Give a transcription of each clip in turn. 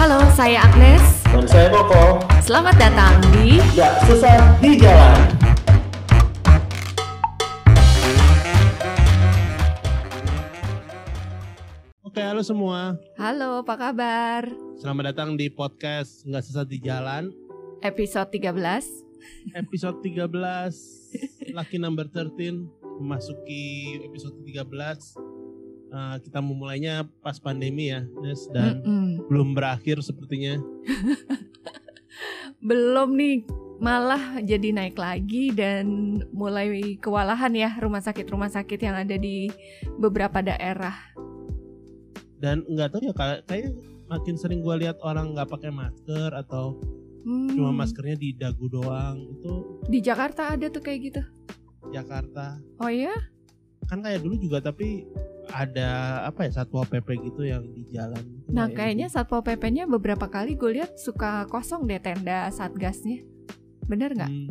Halo, saya Agnes. Dan saya Koko, Selamat datang di gak susah di jalan. Oke, halo semua. Halo, apa kabar? Selamat datang di podcast Nggak Sesat di Jalan, Episode 13. episode 13, Lucky Number 13, memasuki episode 13. Eh, kita memulainya pas pandemi ya, Nes, dan Mm-mm. belum berakhir sepertinya. Belum nih, malah jadi naik lagi dan mulai kewalahan ya rumah sakit-rumah sakit yang ada di beberapa daerah. Dan nggak tahu ya, kayak kayak makin sering gue lihat orang nggak pakai masker atau Hmm, cuma maskernya di dagu doang. Itu Di Jakarta ada tuh kayak gitu. Jakarta Oh ya? kan kayak dulu juga tapi ada apa ya satpol pp gitu yang di jalan. Nah, kayak kayaknya Satpol PP-nya beberapa kali gue lihat suka kosong deh tenda satgasnya. Bener nggak? Hmm,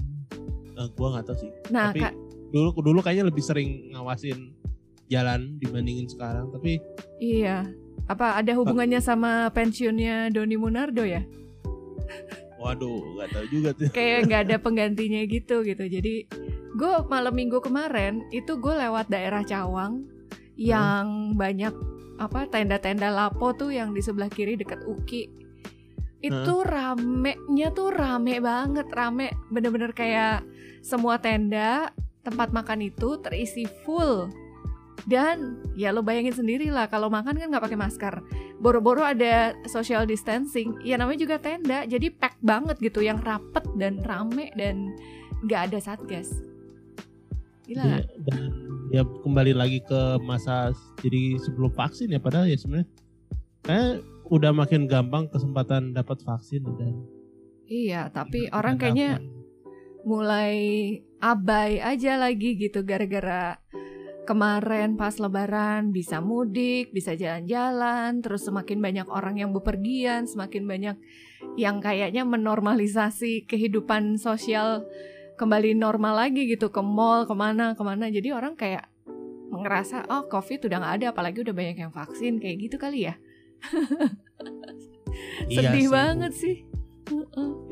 eh, gua nggak tahu sih. Nah, tapi Kak, dulu dulu kayaknya lebih sering ngawasin jalan dibandingin sekarang. Tapi iya. Apa ada hubungannya sama pensiunnya Doni Munardo ya? waduh, nggak tahu juga tuh. kayak nggak ada penggantinya gitu gitu jadi gue malam minggu kemarin itu gue lewat daerah Cawang yang banyak apa tenda-tenda lapo tuh yang di sebelah kiri dekat Uki. Itu ramenya tuh rame banget rame. Bener-bener kayak semua tenda tempat makan itu terisi full. Dan ya lo bayangin sendiri lah kalau makan kan nggak pakai masker. Boro-boro ada social distancing ya namanya juga tenda. Jadi pack banget gitu yang rapet dan rame dan nggak ada satgas gila Ya, nggak? dan ya kembali lagi ke masa jadi sebelum vaksin ya padahal ya sebenarnya kayak udah makin gampang kesempatan dapat vaksin dan iya tapi dan orang kayaknya apa. mulai abai aja lagi gitu gara-gara kemarin pas lebaran bisa mudik, bisa jalan-jalan, terus semakin banyak orang yang bepergian, semakin banyak yang kayaknya menormalisasi kehidupan sosial kembali normal lagi gitu ke mall ke mana ke mana jadi orang kayak ngerasa oh covid udah nggak ada apalagi udah banyak yang vaksin kayak gitu kali ya Iya sedih sih. banget sih.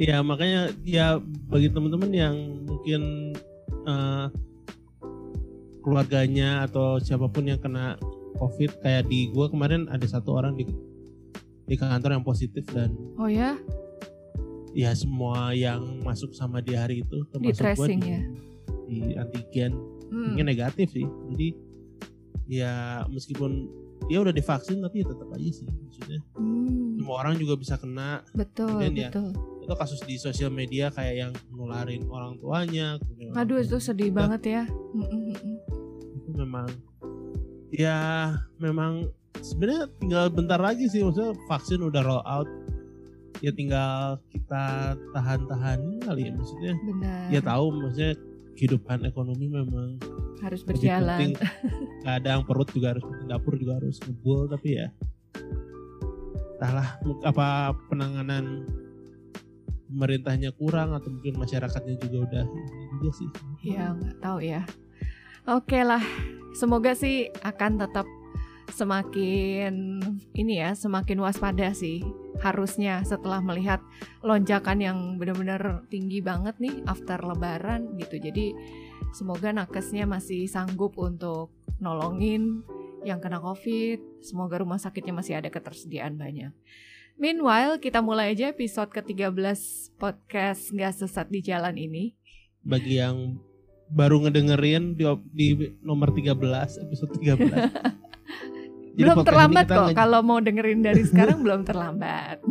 Iya makanya ya bagi teman-teman yang mungkin eh, keluarganya atau siapa pun yang kena COVID kayak di gua kemarin ada satu orang di di kantor yang positif dan oh ya ya semua yang masuk sama di hari itu Di termasuk gua tracing di, ya? di antigen Hmm. mungkin negatif sih jadi ya meskipun dia udah divaksin tapi ya tetap aja sih maksudnya Hmm, semua orang juga bisa kena betul Kemudian ya, betul itu kasus di sosial media kayak yang nularin orang tuanya kemudian orang Aduh itu sedih juga. banget ya. Mm-mm-mm. itu memang ya memang sebenarnya tinggal bentar lagi sih maksudnya vaksin udah roll out ya tinggal kita tahan-tahan kali ya maksudnya Benar. ya tahu maksudnya kehidupan ekonomi memang harus berjalan. kadang perut juga harus dapur juga harus ngebul tapi ya entahlah apa penanganan pemerintahnya kurang atau mungkin masyarakatnya juga udah ini juga sih Ya nggak tahu ya. Oke lah, semoga sih akan tetap semakin ini ya, semakin waspada sih harusnya setelah melihat lonjakan yang benar-benar tinggi banget nih after lebaran gitu. Jadi semoga nakesnya masih sanggup untuk nolongin yang kena covid. Semoga rumah sakitnya masih ada ketersediaan banyak. Meanwhile, kita mulai aja episode ke-13 podcast Nggak Sesat di Jalan ini. bagi yang baru ngedengerin di, di nomor 13 episode 13 Jadi belum terlambat kok kalau mau dengerin dari sekarang belum terlambat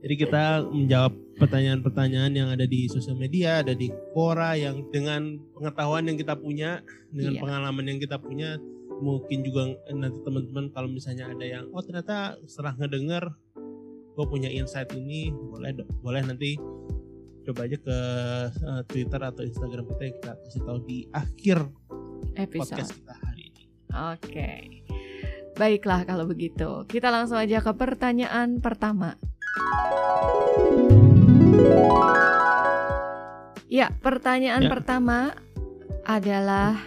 Jadi kita menjawab pertanyaan-pertanyaan yang ada di sosial media, ada di Quora yang dengan pengetahuan yang kita punya, dengan Iya. pengalaman yang kita punya, mungkin juga nanti teman-teman kalau misalnya ada yang oh ternyata setelah ngedenger gue punya insight ini, boleh boleh nanti coba aja ke eh, Twitter atau Instagram kita yang kita kasih tahu di akhir episode podcast kita hari ini. oke baiklah kalau begitu kita langsung aja ke pertanyaan pertama ya pertanyaan Ya. pertama adalah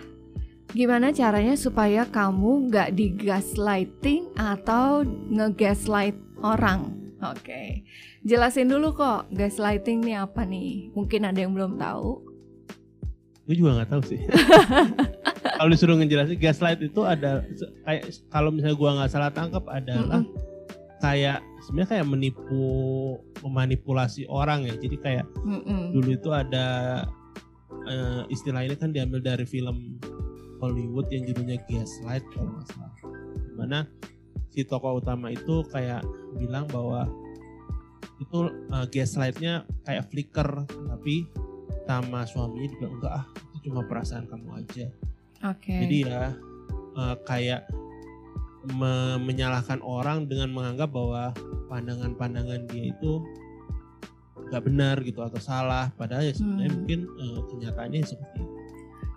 gimana caranya supaya kamu nggak digaslighting atau ngegaslight orang Oke, jelasin dulu kok gaslighting nih apa nih? Mungkin ada yang belum tahu. Gue juga nggak tahu sih. kalau disuruh ngejelasin gaslight itu ada kayak kalau misalnya gua nggak salah tangkap adalah kayak sebenarnya kayak menipu memanipulasi orang ya. Jadi kayak Mm-mm. dulu itu ada eh, istilah ini kan diambil dari film Hollywood yang judulnya Gaslight kalau nggak salah. Di mana si tokoh utama itu kayak bilang bahwa itu eh, gaslightnya kayak flicker tapi sama suaminya juga enggak ah itu cuma perasaan kamu aja. Oke. Jadi ya eh, kayak me- menyalahkan orang dengan menganggap bahwa pandangan-pandangan dia itu nggak benar gitu atau salah padahal ya sebenarnya Hmm. mungkin eh, kenyataannya seperti itu.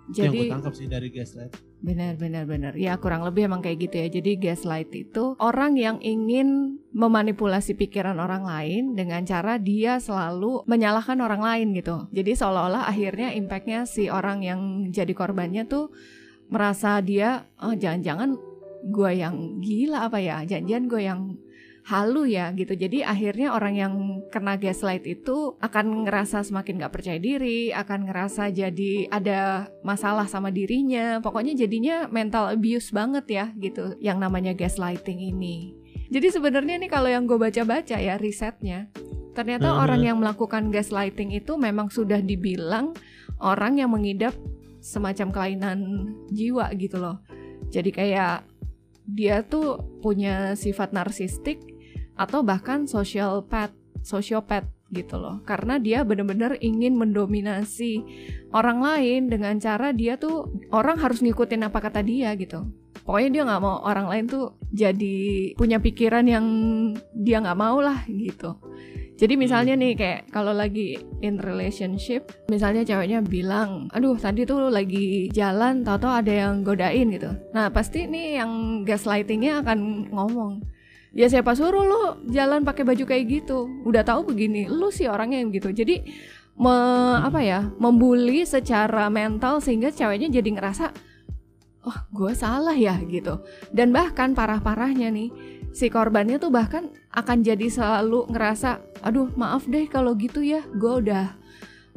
Itu yang Jadi gue tangkap sih dari gaslight. benar benar benar. Ya kurang lebih emang kayak gitu ya. Jadi gaslight itu orang yang ingin memanipulasi pikiran orang lain dengan cara dia selalu menyalahkan orang lain gitu. Jadi seolah-olah akhirnya impactnya si orang yang jadi korbannya tuh merasa dia oh jangan-jangan gue yang gila apa ya? Jangan-jangan gue yang halu ya gitu. Jadi akhirnya orang yang kena gaslight itu akan ngerasa semakin gak percaya diri, akan ngerasa jadi ada masalah sama dirinya. Pokoknya jadinya mental abuse banget ya gitu yang namanya gaslighting ini. Jadi sebenarnya nih kalau yang gue baca-baca ya risetnya, ternyata Mhm. orang yang melakukan gaslighting itu memang sudah dibilang orang yang mengidap semacam kelainan jiwa gitu loh. Jadi kayak dia tuh punya sifat narsistik atau bahkan social path, sociopath gitu loh. Karena dia benar-benar ingin mendominasi orang lain dengan cara dia tuh orang harus ngikutin apa kata dia gitu. Pokoknya dia nggak mau orang lain tuh jadi punya pikiran yang dia nggak mau lah gitu. Jadi misalnya nih kayak kalau lagi in relationship, misalnya ceweknya bilang, aduh tadi tuh lagi jalan, tahu-tahu ada yang godain gitu. Nah pasti nih yang gaslightingnya akan ngomong, ya siapa suruh lu jalan pakai baju kayak gitu, udah tahu begini, lu sih orangnya yang gitu. Jadi me- apa ya, membuli secara mental sehingga ceweknya jadi ngerasa, oh gue salah ya gitu. Dan bahkan parah-parahnya nih si korbannya tuh bahkan akan jadi selalu ngerasa aduh maaf deh kalau gitu ya gue udah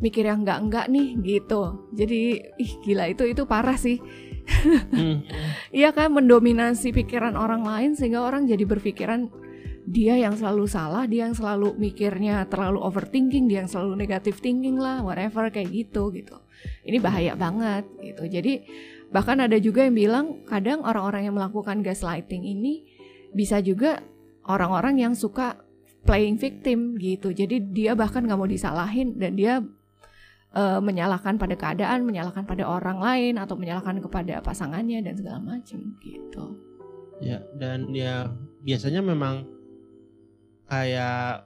mikir yang enggak enggak nih gitu. Jadi ih gila itu itu parah sih. Hmm. iya kan mendominasi pikiran orang lain sehingga orang jadi berpikiran dia yang selalu salah dia yang selalu mikirnya terlalu overthinking dia yang selalu negative thinking lah whatever kayak gitu gitu. Ini bahaya banget gitu. Jadi bahkan ada juga yang bilang kadang orang-orang yang melakukan gaslighting ini bisa juga orang-orang yang suka playing victim gitu. Jadi dia bahkan nggak mau disalahin dan dia eh, menyalahkan pada keadaan, menyalahkan pada orang lain atau menyalahkan kepada pasangannya dan segala macam gitu. Ya, dan ya biasanya memang kayak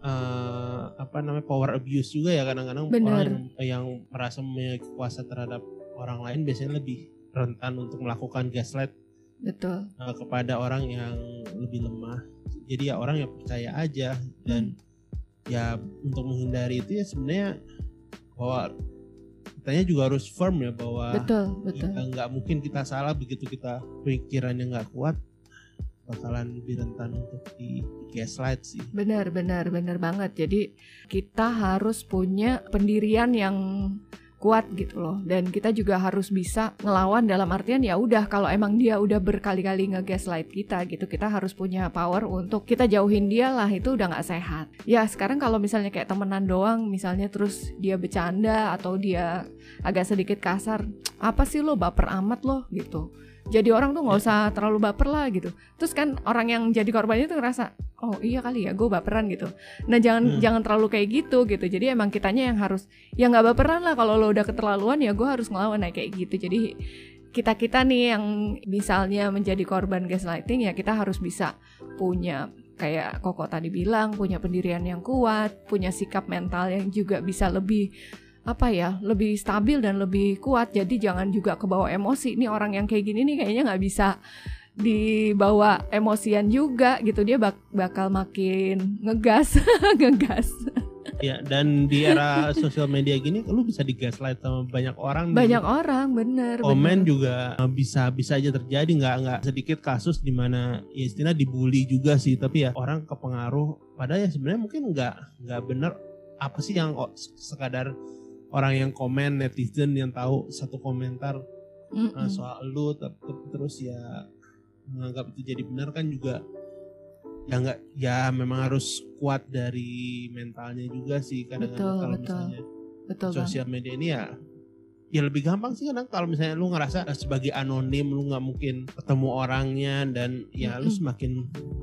eh, apa namanya power abuse juga ya kadang-kadang orang yang, yang merasa memiliki kuasa terhadap orang lain biasanya lebih rentan untuk melakukan gaslight Betul. eh, kepada orang yang lebih lemah. Jadi ya orang yang percaya aja dan ya untuk menghindari itu ya sebenarnya bahwa kitanya juga harus firm ya bahwa Betul, betul. kita nggak mungkin kita salah begitu kita pikirannya nggak kuat bakalan lebih rentan untuk di gaslight sih. Benar, benar, benar banget. Jadi kita harus punya pendirian yang kuat gitu loh. Dan kita juga harus bisa ngelawan dalam artian ya udah kalau emang dia udah berkali-kali nge-gaslight kita gitu kita harus punya power untuk kita jauhin dia lah itu udah nggak sehat. Ya sekarang kalau misalnya kayak temenan doang misalnya terus dia bercanda atau dia agak sedikit kasar apa sih lo baper amat lo gitu jadi orang tuh nggak usah terlalu baper lah gitu. Terus kan orang yang jadi korbannya tuh ngerasa oh iya kali ya gue baperan gitu. Nah jangan Hmm. jangan terlalu kayak gitu gitu. Jadi emang kitanya yang harus ya nggak baperan lah. Kalau lo udah keterlaluan ya gue harus ngelawan nah, kayak gitu. Jadi kita kita nih yang misalnya menjadi korban gaslighting ya kita harus bisa punya kayak Koko tadi bilang punya pendirian yang kuat punya sikap mental yang juga bisa lebih apa ya lebih stabil dan lebih kuat. Jadi jangan juga kebawa emosi. Ini orang yang kayak gini nih kayaknya nggak bisa dibawa emosian juga gitu. Dia bak- bakal makin ngegas ngegas. Ya dan di era sosial media gini lu bisa di gaslight sama banyak orang banyak orang bener komen bener. juga eh, bisa bisa aja terjadi. Nggak nggak sedikit kasus di mana ya istilah dibully juga sih. Tapi ya orang kepengaruh. Padahal ya sebenarnya mungkin nggak nggak bener. Apa sih yang sekadar orang yang komen netizen yang tahu satu komentar Mm-mm. uh, soal lu ter- ter- terus ya menganggap itu jadi benar kan juga ya nggak ya memang harus kuat dari mentalnya juga sih kadang-kadang kalau betul. misalnya betul banget sosial media ini ya ya lebih gampang sih kadang kalau misalnya lu ngerasa eh, sebagai anonim lu nggak mungkin ketemu orangnya dan ya lu Mm-mm. semakin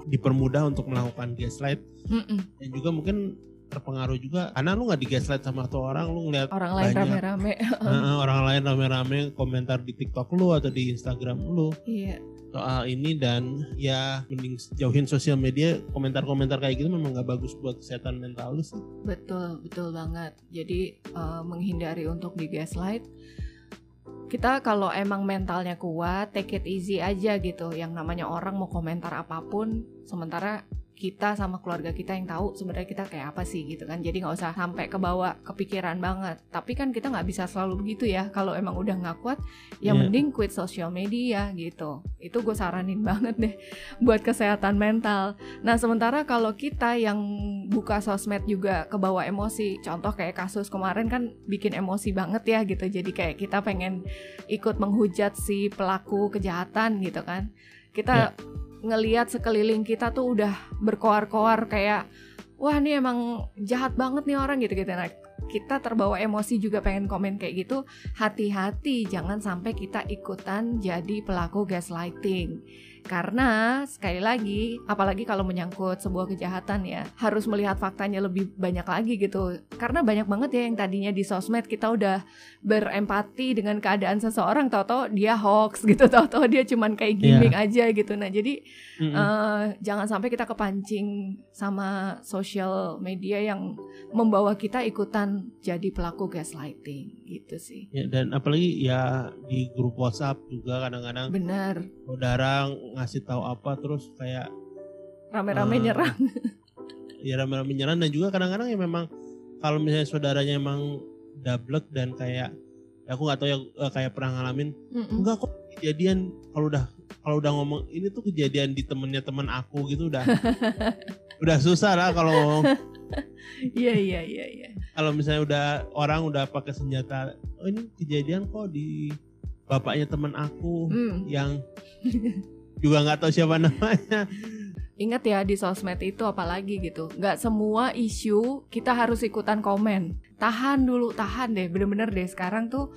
dipermudah untuk melakukan gaslight Mm-mm. dan juga mungkin terpengaruh juga karena lu nggak di gaslight sama satu orang lu ngeliat orang lain rame-rame eh, orang lain rame-rame komentar di TikTok lu atau di Instagram lu iya soal ini dan ya mending jauhin sosial media komentar-komentar kayak gitu memang nggak bagus buat kesehatan mental lu sih Betul, betul banget. Jadi eh, menghindari untuk di gaslight. Kita kalau emang mentalnya kuat, take it easy aja gitu. Yang namanya orang mau komentar apa pun, sementara kita sama keluarga kita yang tahu sebenarnya kita kayak apa sih gitu kan. Jadi nggak usah sampai ke bawah kepikiran banget. Tapi kan kita nggak bisa selalu begitu ya. Kalau emang udah nggak kuat, ya Iya. mending quit social media gitu. Itu gue saranin banget deh buat kesehatan mental. Nah, sementara kalau kita yang buka sosmed juga ke bawah emosi, contoh kayak kasus kemarin kan bikin emosi banget ya gitu. Jadi kayak kita pengen ikut menghujat si pelaku kejahatan gitu kan. Kita ngeliat sekeliling kita tuh udah berkoar-koar kayak wah ini emang jahat banget nih orang gitu-gitu. Nah, kita terbawa emosi juga pengen komen kayak gitu, hati-hati jangan sampai kita ikutan jadi pelaku gaslighting. Karena sekali lagi, apalagi kalau menyangkut sebuah kejahatan ya, harus melihat faktanya lebih banyak lagi gitu. Karena banyak banget ya yang tadinya di sosmed kita udah berempati dengan keadaan seseorang, tahu-tahu dia hoax gitu, tahu-tahu dia cuman kayak gimmick aja gitu. Nah, jadi Mm-mm. eh, jangan sampai kita kepancing sama sosial media yang membawa kita ikutan jadi pelaku gaslighting gitu sih. Ya, dan apalagi ya di grup WhatsApp juga kadang-kadang Bener, saudara ngasih tahu apa terus kayak rame-rame eh, nyerang. ya rame-rame nyerang dan juga kadang-kadang ya memang kalau misalnya saudaranya emang dablek dan kayak ya aku nggak tahu ya kayak pernah ngalamin Mm-mm. enggak kok kejadian kalau udah kalau udah ngomong ini tuh kejadian di temennya teman aku gitu udah udah susah lah kalau Iya iya iya iya. kalau misalnya udah orang udah pakai senjata oh ini kejadian kok di bapaknya teman aku Hmm. yang juga nggak tahu siapa namanya. Ingat ya di sosmed itu apalagi gitu. Nggak semua isu kita harus ikutan komen. Tahan dulu, tahan deh. Bener-bener deh sekarang tuh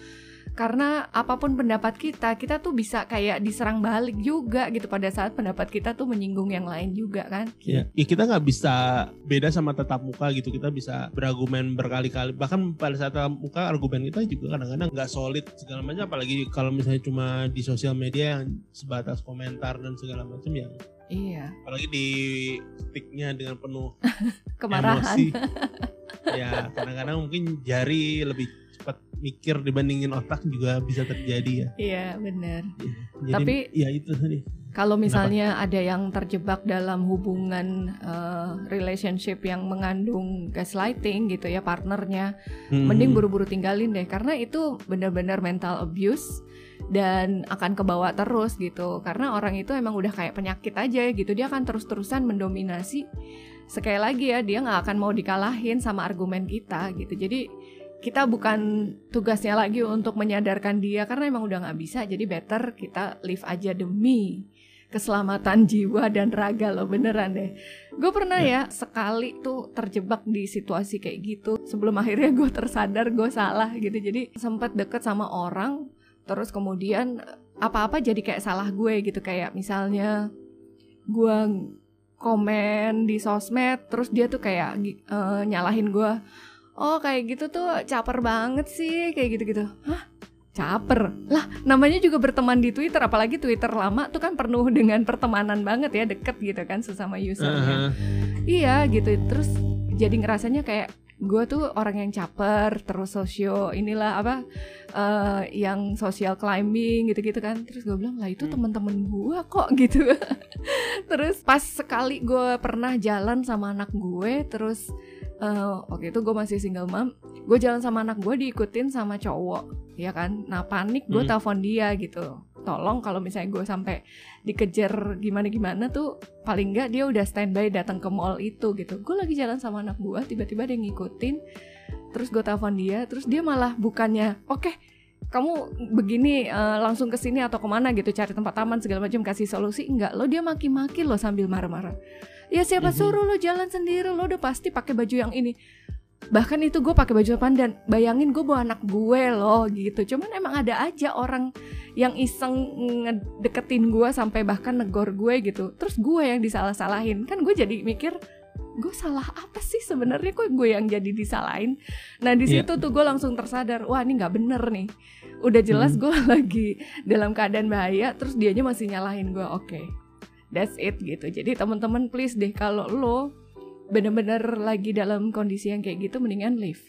Karena apa pun pendapat kita Kita tuh bisa kayak diserang balik juga gitu Pada saat pendapat kita tuh menyinggung yang lain juga kan. Ya, ya kita nggak bisa beda sama tatap muka gitu. Kita bisa berargumen berkali-kali. Bahkan pada saat tatap muka argumen kita juga kadang-kadang nggak solid segala macam. Apalagi kalau misalnya cuma di sosial media yang sebatas komentar dan segala macam yang Iya. Apalagi di sticknya dengan penuh Kemarahan. emosi. Ya kadang-kadang mungkin jari lebih mikir dibandingin otak juga bisa terjadi ya Iya bener jadi Tapi- ya itu tadi Kalau misalnya ada yang terjebak dalam hubungan eh, relationship yang mengandung gaslighting gitu ya partnernya, Hmm. mending buru-buru tinggalin deh karena itu benar-benar mental abuse dan akan kebawa terus gitu. Karena orang itu emang udah kayak penyakit aja gitu. Dia akan terus-terusan mendominasi. Sekali lagi ya, dia nggak akan mau dikalahin sama argumen kita gitu. Jadi kita bukan tugasnya lagi untuk menyadarkan dia karena emang udah nggak bisa. Jadi better kita live aja demi keselamatan jiwa dan raga loh beneran deh. Gue pernah ya sekali tuh terjebak di situasi kayak gitu. Sebelum akhirnya gue tersadar gue salah gitu. Jadi sempat deket sama orang, terus kemudian apa-apa jadi kayak salah gue gitu. Kayak misalnya gue komen di sosmed, terus dia tuh kayak eh, nyalahin gue. Oh kayak gitu tuh caper banget sih kayak gitu-gitu. Hah? Caper lah namanya juga berteman di Twitter apalagi Twitter lama tuh kan penuh dengan pertemanan banget ya deket gitu kan sesama usernya Aha. iya gitu terus jadi ngerasanya kayak gue tuh orang yang caper terus sosio inilah apa eh, yang social climbing gitu-gitu kan terus gue bilang lah itu Hmm. teman-teman gue kok gitu terus pas sekali gue pernah jalan sama anak gue terus eh, waktu itu gue masih single mom gue jalan sama anak gue diikutin sama cowok ya kan? Nah panik gue Hmm. telepon dia gitu. Tolong kalau misalnya gue sampai dikejar gimana gimana tuh paling nggak dia udah standby datang ke mall itu gitu. Gue lagi jalan sama anak gue tiba-tiba dia ngikutin terus gue telepon dia terus dia malah bukannya oke kamu begini eh, langsung ke sini atau ke mana gitu cari tempat aman segala macam kasih solusi. Enggak lo dia maki-maki lo sambil marah-marah ya siapa Mhm. suruh lo jalan sendiri lo udah pasti pakai baju yang ini. Bahkan itu gue pakai baju pandan bayangin gue bawa anak gue loh gitu. Cuman emang ada aja orang yang iseng ngedeketin gue sampai bahkan negor gue gitu. Terus gue yang disalah-salahin. Kan gue jadi mikir gue salah apa sih sebenarnya? Kok gue yang jadi disalahin? Nah di Iya. situ tuh gue langsung tersadar wah ini nggak bener nih. Udah jelas Hmm. gue lagi dalam keadaan bahaya terus dianya masih nyalahin gue oke that's it gitu. Jadi teman-teman please deh kalau lo bener-bener lagi dalam kondisi yang kayak gitu mendingan leave.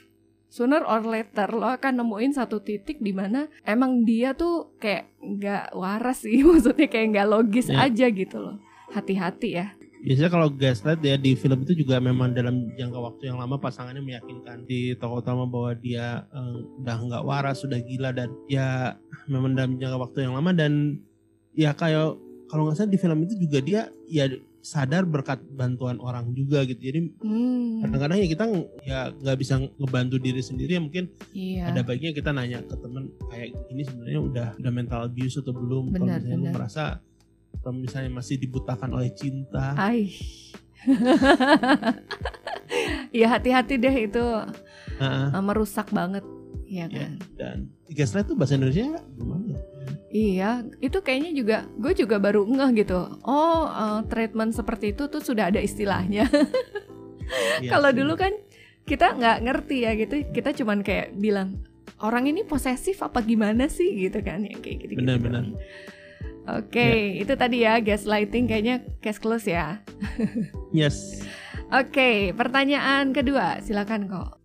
Sooner or later lo akan nemuin satu titik di mana emang dia tuh kayak nggak waras sih. Maksudnya kayak nggak logis Ya. aja gitu loh. Hati-hati ya. Biasanya kalau gaslight ya di film itu juga memang dalam jangka waktu yang lama pasangannya meyakinkan. Di tokoh utama bahwa dia eh, udah nggak waras, sudah gila dan ya memang dalam jangka waktu yang lama dan ya kayak kalau nggak salah di film itu juga dia ya sadar berkat bantuan orang juga gitu. Jadi hmm, kadang-kadang ya kita ya nggak bisa ngebantu diri sendiri ya mungkin iya ada baiknya kita nanya ke temen kayak ini sebenarnya udah udah mental abuse atau belum kalau Benar, misalnya lu benar. merasa kalau misalnya masih dibutakan oleh cinta Ai. ya hati-hati deh itu Heeh. uh, merusak banget ya Ya, kan dan gaslight itu bahasa Indonesia gimana ya? Iya, itu kayaknya juga gue juga baru ngeh gitu. Oh, uh, treatment seperti itu tuh sudah ada istilahnya. Iya Kalau dulu kan kita nggak ngerti ya gitu. Kita cuman kayak bilang orang ini posesif apa gimana sih gitu kan ya kayak gitu. Benar-benar. Oke, itu tadi ya gaslighting kayaknya case close ya. Yes. Oke, pertanyaan kedua, silakan kok.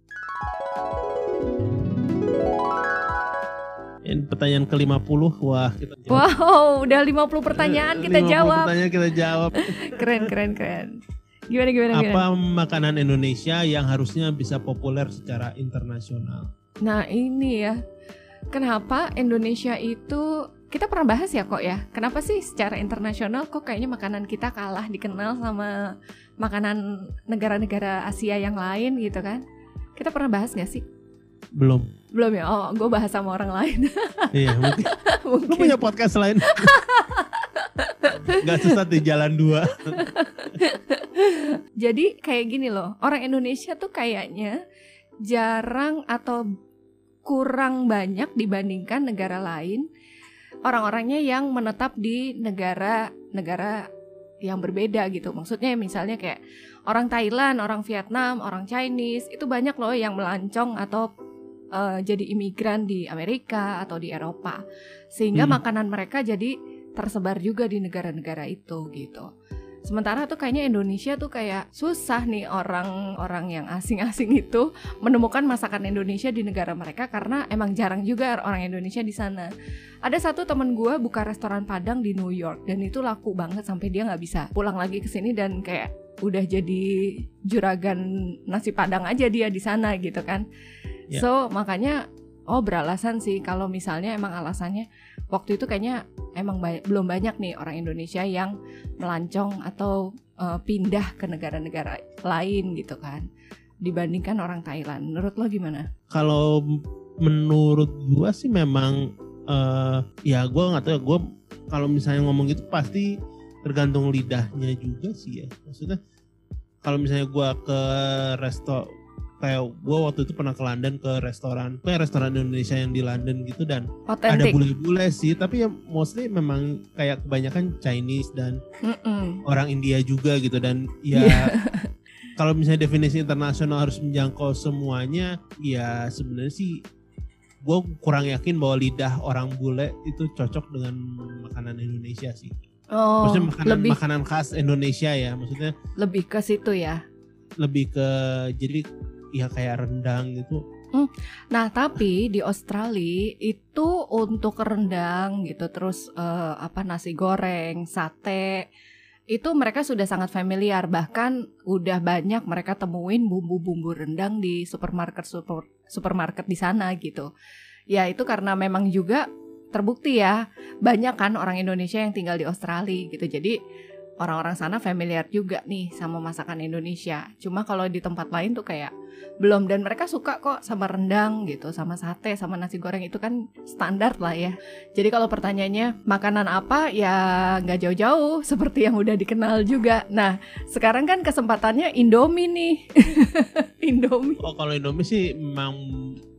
Pertanyaan ke-50 wah kita jawab. Wow, udah 50 pertanyaan kita 50 jawab. Pertanyaan kita jawab. Keren, keren, keren. Gimana gimana gimana? Apa makanan Indonesia yang harusnya bisa populer secara internasional? Nah ini ya, kenapa Indonesia itu kita pernah bahas ya kok ya. Kenapa sih secara internasional kok kayaknya makanan kita kalah dikenal sama makanan negara-negara Asia yang lain gitu kan? Kita pernah bahas nggak sih? Belum. Belum ya. Oh, gue bahas sama orang lain. iya, mungkin. Lu punya podcast lain? Gak sesat di jalan dua. Jadi kayak gini loh, orang Indonesia tuh kayaknya jarang atau kurang banyak dibandingkan negara lain orang-orangnya yang menetap di negara-negara yang berbeda gitu. Maksudnya misalnya kayak orang Thailand, orang Vietnam, orang Chinese itu banyak loh yang melancong atau eh, jadi imigran di Amerika atau di Eropa. Sehingga Hmm. makanan mereka jadi tersebar juga di negara-negara itu gitu. Sementara tuh kayaknya Indonesia tuh kayak susah nih orang-orang yang asing-asing itu menemukan masakan Indonesia di negara mereka karena emang jarang juga orang Indonesia di sana. Ada satu temen gue buka restoran Padang di New York dan itu laku banget sampai dia nggak bisa pulang lagi ke sini dan kayak udah jadi juragan nasi Padang aja dia di sana gitu kan. Ya. So makanya oh beralasan sih kalau misalnya emang alasannya waktu itu kayaknya emang ba- belum banyak nih orang Indonesia yang melancong atau uh, pindah ke negara-negara lain gitu kan dibandingkan orang Thailand. Menurut lo gimana? Kalau menurut gua sih memang eh ya gua nggak tahu ya gua kalau misalnya ngomong gitu pasti tergantung lidahnya juga sih ya. Maksudnya kalau misalnya gua ke resto kayak gua waktu itu pernah ke London ke restoran kayak restoran Indonesia yang di London gitu dan ada Otentik. bule-bule sih tapi ya mostly memang kayak kebanyakan Chinese dan Mm-mm. orang India juga gitu dan ya Iya. kalau misalnya definisi internasional harus menjangkau semuanya ya sebenarnya sih gue kurang yakin bahwa lidah orang bule itu cocok dengan makanan Indonesia sih Oh, maksudnya makanan lebih makanan khas Indonesia ya maksudnya lebih ke situ ya. lebih ke jadi ya kayak rendang gitu. Nah, tapi di Australia itu untuk rendang gitu terus eh, apa nasi goreng, sate itu mereka sudah sangat familiar. Bahkan udah banyak mereka temuin bumbu-bumbu rendang di supermarket super, supermarket di sana gitu. Ya itu karena memang juga terbukti ya banyak kan orang Indonesia yang tinggal di Australia gitu. Jadi orang-orang sana familiar juga nih sama masakan Indonesia. Cuma kalau di tempat lain tuh kayak belum. Dan mereka suka kok sama rendang gitu sama sate sama nasi goreng. Itu kan standar lah ya. Jadi kalau pertanyaannya makanan apa? Ya nggak jauh-jauh seperti yang udah dikenal juga. Nah sekarang kan kesempatannya Indomie nih. Indomie. Oh kalau Indomie sih memang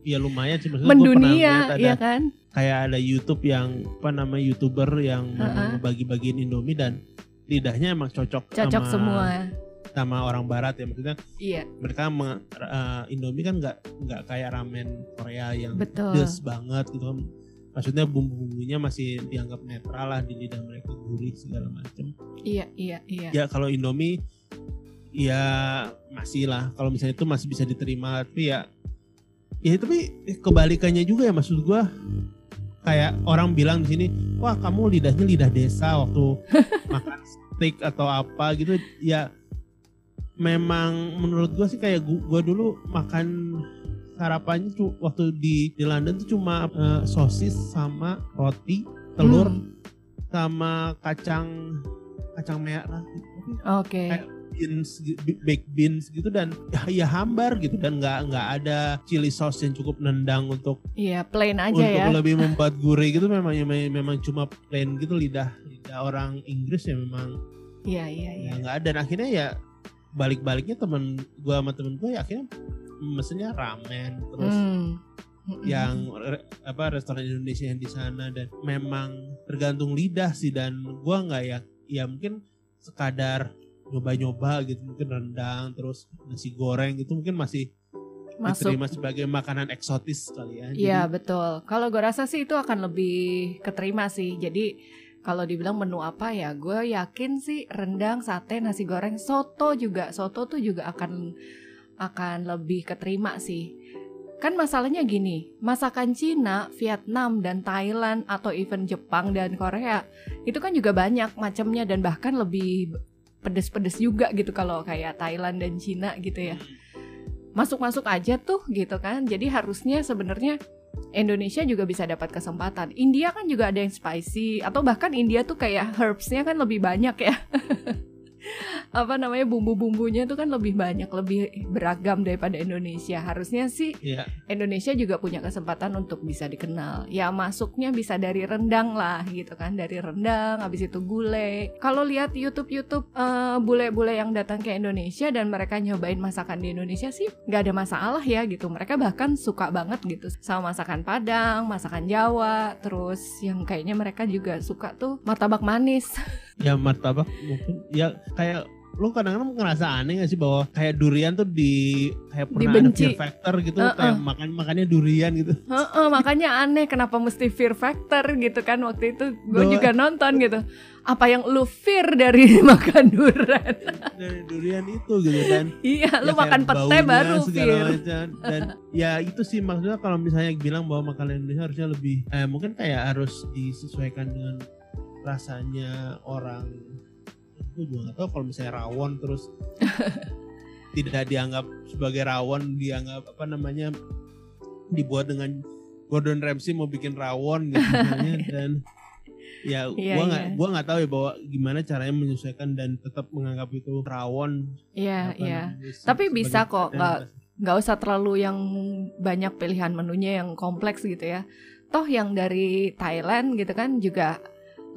ya lumayan sih. Maksudnya pernah mendunia ada ya kan? kayak ada YouTube yang apa nama youtuber yang Uh-uh. bagi-bagiin Indomie dan lidahnya emang cocok, cocok sama, semua. sama orang Barat ya maksudnya iya. mereka me- eh, Indomie kan nggak nggak kayak ramen Korea yang pedes banget gitu kan. Maksudnya bumbu-bumbunya masih dianggap netral lah di lidah mereka gurih segala macam iya iya iya. Ya kalau Indomie ya masih lah. Kalau misalnya itu masih bisa diterima tapi ya ya tapi kebalikannya juga ya maksud gua kayak orang bilang di sini wah kamu lidahnya lidah desa waktu makan steak atau apa gitu. Ya memang menurut gua sih kayak gua dulu makan sarapannya tuh waktu di di London tuh cuma eh, sosis sama roti telur Hmm, sama kacang kacang merah gitu. oke. Kayak beans baked beans gitu dan ya, ya hambar gitu dan nggak nggak ada chili sauce yang cukup nendang untuk iya plain aja untuk ya lebih membuat gurih gitu memang ya, memang cuma plain gitu lidah lidah orang Inggris ya memang iya iya iya ya nggak ada dan akhirnya ya balik-baliknya temen gua sama temen gua ya akhirnya mesennya ramen terus Hmm. Mm-mm. yang re- apa restoran Indonesia yang di sana dan memang tergantung lidah sih dan gua nggak ya ya mungkin sekadar nyoba-nyoba gitu mungkin rendang terus nasi goreng gitu mungkin masih masuk diterima sebagai makanan eksotis kali ya. Iya betul. Kalau gue rasa sih itu akan lebih keterima sih. Jadi kalau dibilang menu apa ya, gue yakin sih rendang, sate, nasi goreng, soto juga. Soto tuh juga akan akan lebih keterima sih. Kan masalahnya gini, masakan Cina, Vietnam, dan Thailand atau even Jepang dan Korea itu kan juga banyak macamnya dan bahkan lebih pedes-pedes juga gitu kalau kayak Thailand dan Cina gitu ya masuk-masuk aja tuh gitu kan. Jadi harusnya sebenarnya Indonesia juga bisa dapat kesempatan. India kan juga ada yang spicy atau bahkan India tuh kayak herbsnya kan lebih banyak ya. Apa namanya bumbu-bumbunya tuh kan lebih banyak, lebih beragam daripada Indonesia. Harusnya sih Iya, Indonesia juga punya kesempatan untuk bisa dikenal. Ya masuknya bisa dari rendang lah gitu kan, dari rendang, habis itu gulai. Kalau lihat YouTube-YouTube eh, bule-bule yang datang ke Indonesia dan mereka nyobain masakan di Indonesia sih nggak ada masalah ya gitu. Mereka bahkan suka banget gitu sama masakan Padang, masakan Jawa, terus yang kayaknya mereka juga suka tuh martabak manis. ya martabak mungkin ya kayak lu kadang-kadang ngerasa aneh gak sih bahwa kayak durian tuh di kayak pernah Dibenci. ada fear factor gitu Uh-uh. kayak makan makannya durian gitu. Heeh, makanya aneh kenapa mesti fear factor gitu kan waktu itu gue juga nonton gitu. Apa yang lu fear dari makan durian? Dari durian itu gitu dan Iya, lu ya kayak makan pete baru fear. macam. dan ya itu sih maksudnya kalau misalnya bilang bahwa makanan Indonesia harusnya lebih eh, mungkin kayak harus disesuaikan dengan rasanya orang gue juga gak tahu kalau misalnya rawon terus tidak dianggap sebagai rawon dianggap apa namanya dibuat dengan Gordon Ramsay mau bikin rawon gitu misalnya dan ya Iya, gua nggak iya. gua nggak tahu ya bahwa gimana caranya menyesuaikan dan tetap menganggap itu rawon Iya, apa iya. namanya, Tapi bisa kok, nggak- Nggak usah terlalu yang banyak pilihan menunya yang kompleks gitu ya. Toh yang dari Thailand gitu kan juga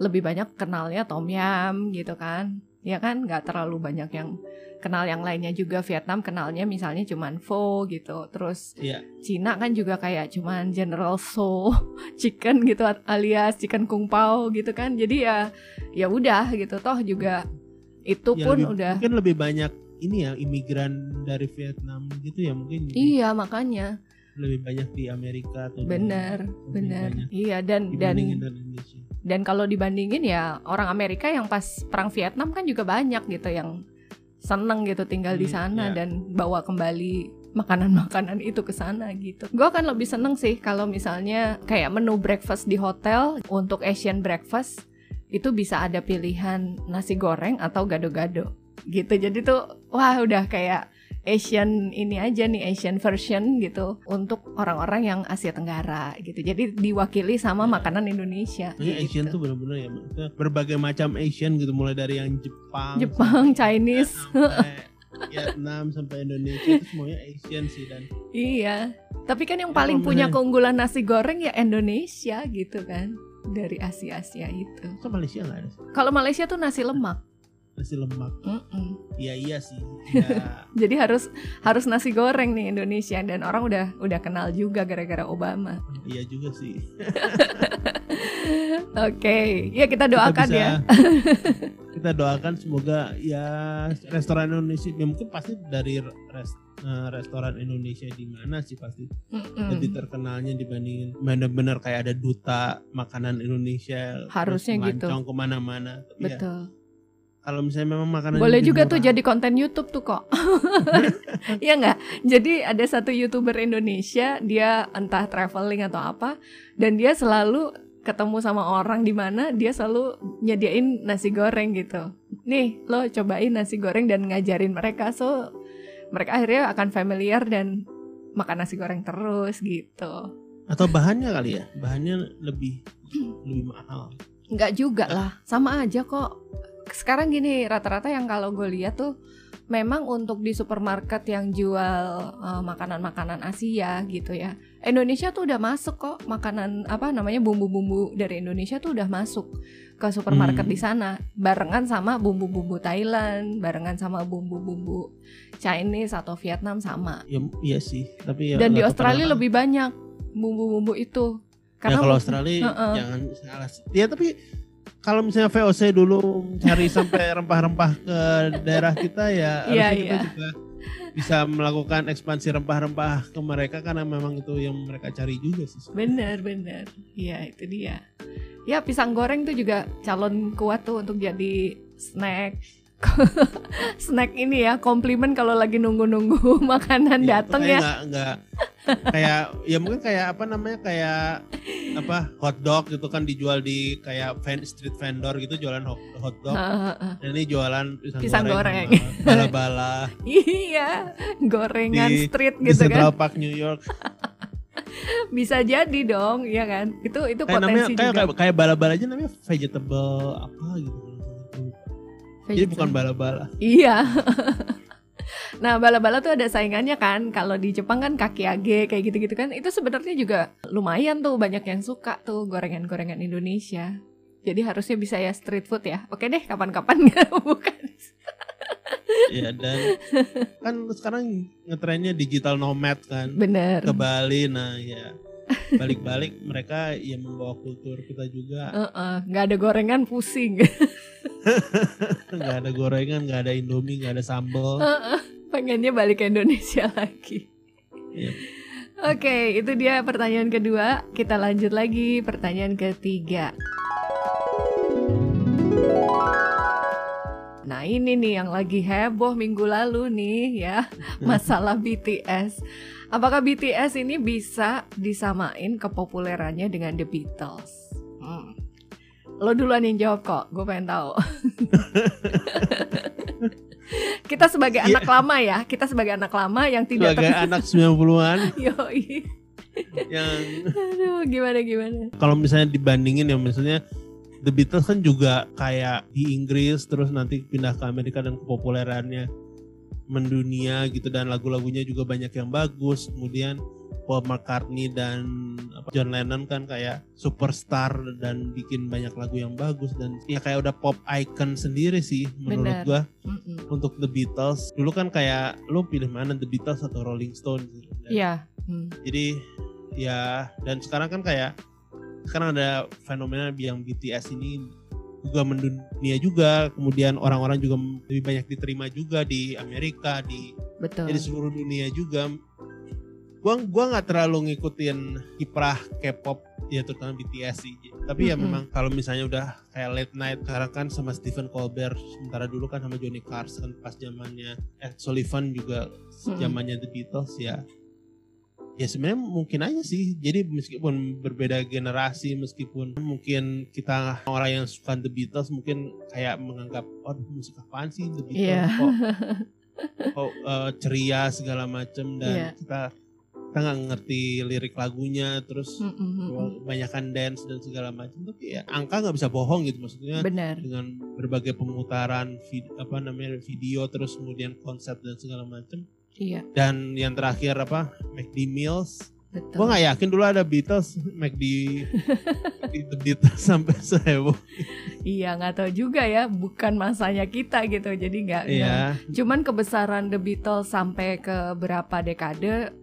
lebih banyak kenalnya tom yum gitu kan. Ya kan nggak terlalu banyak yang kenal yang lainnya juga Vietnam kenalnya misalnya cuman pho gitu. Terus Iya. Cina kan juga kayak cuman general so chicken gitu alias chicken kung pao gitu kan. Jadi ya ya udah gitu toh juga itu Ya, pun lebih- udah mungkin lebih banyak ini ya imigran dari Vietnam gitu ya mungkin Iya makanya lebih banyak di Amerika atau di- benar benar iya dan dan Indonesia. Dan kalau dibandingin ya orang Amerika yang pas perang Vietnam kan juga banyak gitu yang seneng gitu tinggal di Hmm, sana ya. dan bawa kembali makanan-makanan itu ke sana gitu. Gue akan lebih seneng sih kalau misalnya kayak menu breakfast di hotel untuk Asian breakfast itu bisa ada pilihan nasi goreng atau gado-gado gitu. Jadi tuh wah udah kayak Asian ini aja nih Asian version gitu untuk orang-orang yang Asia Tenggara gitu. Jadi diwakili sama makanan Indonesia. Ini gitu. Asian tuh bener-bener ya maksudnya berbagai macam Asian gitu mulai dari yang Jepang, Jepang, Chinese. sampai Vietnam sampai Indonesia itu semuanya Asian sih dan Iya. Tapi kan yang Ya, paling punya keunggulan nasi goreng ya Indonesia gitu kan dari Asia-Asia itu. kok Malaysia nggak ada? Kalau Malaysia tuh nasi lemak. Nasi lemak iya iya sih ya Jadi harus harus nasi goreng nih Indonesia dan orang udah udah kenal juga gara-gara Obama. iya juga sih Oke, ya kita Kita doakan bisa- ya. kita doakan semoga ya restoran Indonesia ya mungkin pasti dari res- eh, restoran Indonesia di mana sih pasti Mm-mm. lebih terkenalnya dibandingin bener-bener kayak ada duta makanan Indonesia Harusnya gitu. ke mana-mana Tapi ya, Betul. Kalau misalnya memang makanan Boleh juga tuh jadi konten YouTube tuh kok. Iya nggak? Jadi ada satu youtuber Indonesia, dia entah traveling atau apa, dan dia selalu ketemu sama orang di mana dia selalu nyediain nasi goreng gitu. Nih lo cobain nasi goreng dan ngajarin mereka, so mereka akhirnya akan familiar dan makan nasi goreng terus gitu. atau bahannya kali ya bahannya lebih lebih mahal Nggak juga lah, sama aja kok. Sekarang gini, rata-rata yang kalau gue lihat tuh memang untuk di supermarket yang jual eh, makanan-makanan Asia gitu ya. Indonesia tuh udah masuk kok makanan apa namanya bumbu-bumbu dari Indonesia tuh udah masuk ke supermarket Hmm. di sana barengan sama bumbu-bumbu Thailand, barengan sama bumbu-bumbu Chinese atau Vietnam sama. ya iya sih tapi ya Dan di Australia lebih banyak bumbu-bumbu itu. ya kalau waktu- Australia Heeh. jangan salah sih. ya tapi kalau misalnya VOC dulu cari sampai rempah-rempah ke daerah kita ya Iya, harusnya kita iya. juga bisa melakukan ekspansi rempah-rempah ke mereka karena memang itu yang mereka cari juga sih Bener bener, iya itu dia. Ya pisang goreng tuh juga calon kuat tuh untuk jadi snack. snack ini ya komplimen kalau lagi nunggu-nunggu makanan Iya, dateng makanya ya. nggak nggak kayak ya mungkin kayak apa namanya kayak apa hotdog gitu kan dijual di kayak ven- street vendor gitu jualan hot- hotdog Heeh. dan ini jualan pisang, Pisang goreng, goreng. bala-bala iya, gorengan Di- street di gitu Central kan. Park New York Bisa jadi dong, ya kan? Itu itu kayak namanya potensi kayak juga. kayak, kayak bala-bala aja namanya vegetable apa gitu jadi bukan bala-bala Iya. nah, bala-bala tuh ada saingannya kan. Kalau di Jepang kan kakiage kayak gitu-gitu kan. Itu sebenarnya juga lumayan tuh banyak yang suka tuh gorengan-gorengan Indonesia. Jadi harusnya bisa ya street food ya. Oke deh, kapan-kapan bukan. ya dan kan sekarang ngetrennya digital nomad kan Bener. ke Bali nah ya balik-balik mereka ya membawa kultur kita juga nggak ada gorengan pusing. nggak ada gorengan nggak ada indomie nggak ada sambal Heeh, Pengennya balik ke Indonesia lagi. Iya. Oke, itu dia pertanyaan kedua. Kita lanjut lagi pertanyaan ketiga. Nah ini nih yang lagi heboh minggu lalu nih ya Masalah BTS Apakah BTS ini bisa disamain kepopulerannya dengan The Beatles? Hmm. Lo duluan yang jawab kok, gue pengen tahu Kita sebagai Iya. anak lama ya Kita sebagai anak lama yang tidak sebagai anak 90-an Yoi yang Aduh gimana gimana kalau misalnya dibandingin ya misalnya The Beatles kan juga kayak di Inggris terus nanti pindah ke Amerika dan kepopulerannya mendunia gitu dan lagu-lagunya juga banyak yang bagus kemudian Paul McCartney dan apa, John Lennon kan kayak superstar dan bikin banyak lagu yang bagus dan ya kayak udah pop icon sendiri sih menurut Benar. gua Mm-mm. untuk The Beatles dulu kan kayak lu pilih mana The Beatles atau Rolling Stone gitu. Iya Hmm. jadi ya dan sekarang kan kayak sekarang ada fenomena yang BTS ini juga mendunia juga kemudian orang-orang juga lebih banyak diterima juga di Amerika di Betul. ya di seluruh dunia juga. Gua gua nggak terlalu ngikutin kiprah K-pop ya terutama BTS sih. Tapi ya Mm-mm. memang kalau misalnya udah kayak late night sekarang kan sama Stephen Colbert sementara dulu kan sama Johnny Carson pas zamannya Ed Sullivan juga zamannya The Beatles ya ya sebenarnya mungkin aja sih jadi meskipun berbeda generasi meskipun mungkin kita orang yang suka The Beatles mungkin kayak menganggap oh musik apaan sih The Beatles Iya. kok kok eh, ceria segala macem dan Iya. kita kita nggak ngerti lirik lagunya terus Mm, mm, mm, mm. kebanyakan dance dan segala macam tapi ya angka nggak bisa bohong gitu maksudnya benar dengan berbagai pemutaran vid- apa namanya video terus kemudian konsep dan segala macam iya. Dan yang terakhir apa? McD Meals betul. Gue nggak yakin dulu ada Beatles McD McD The Beatles sampai seheboh iya nggak tahu juga ya bukan masanya kita gitu jadi nggak nggak- ya Cuman kebesaran The Beatles sampai ke berapa dekade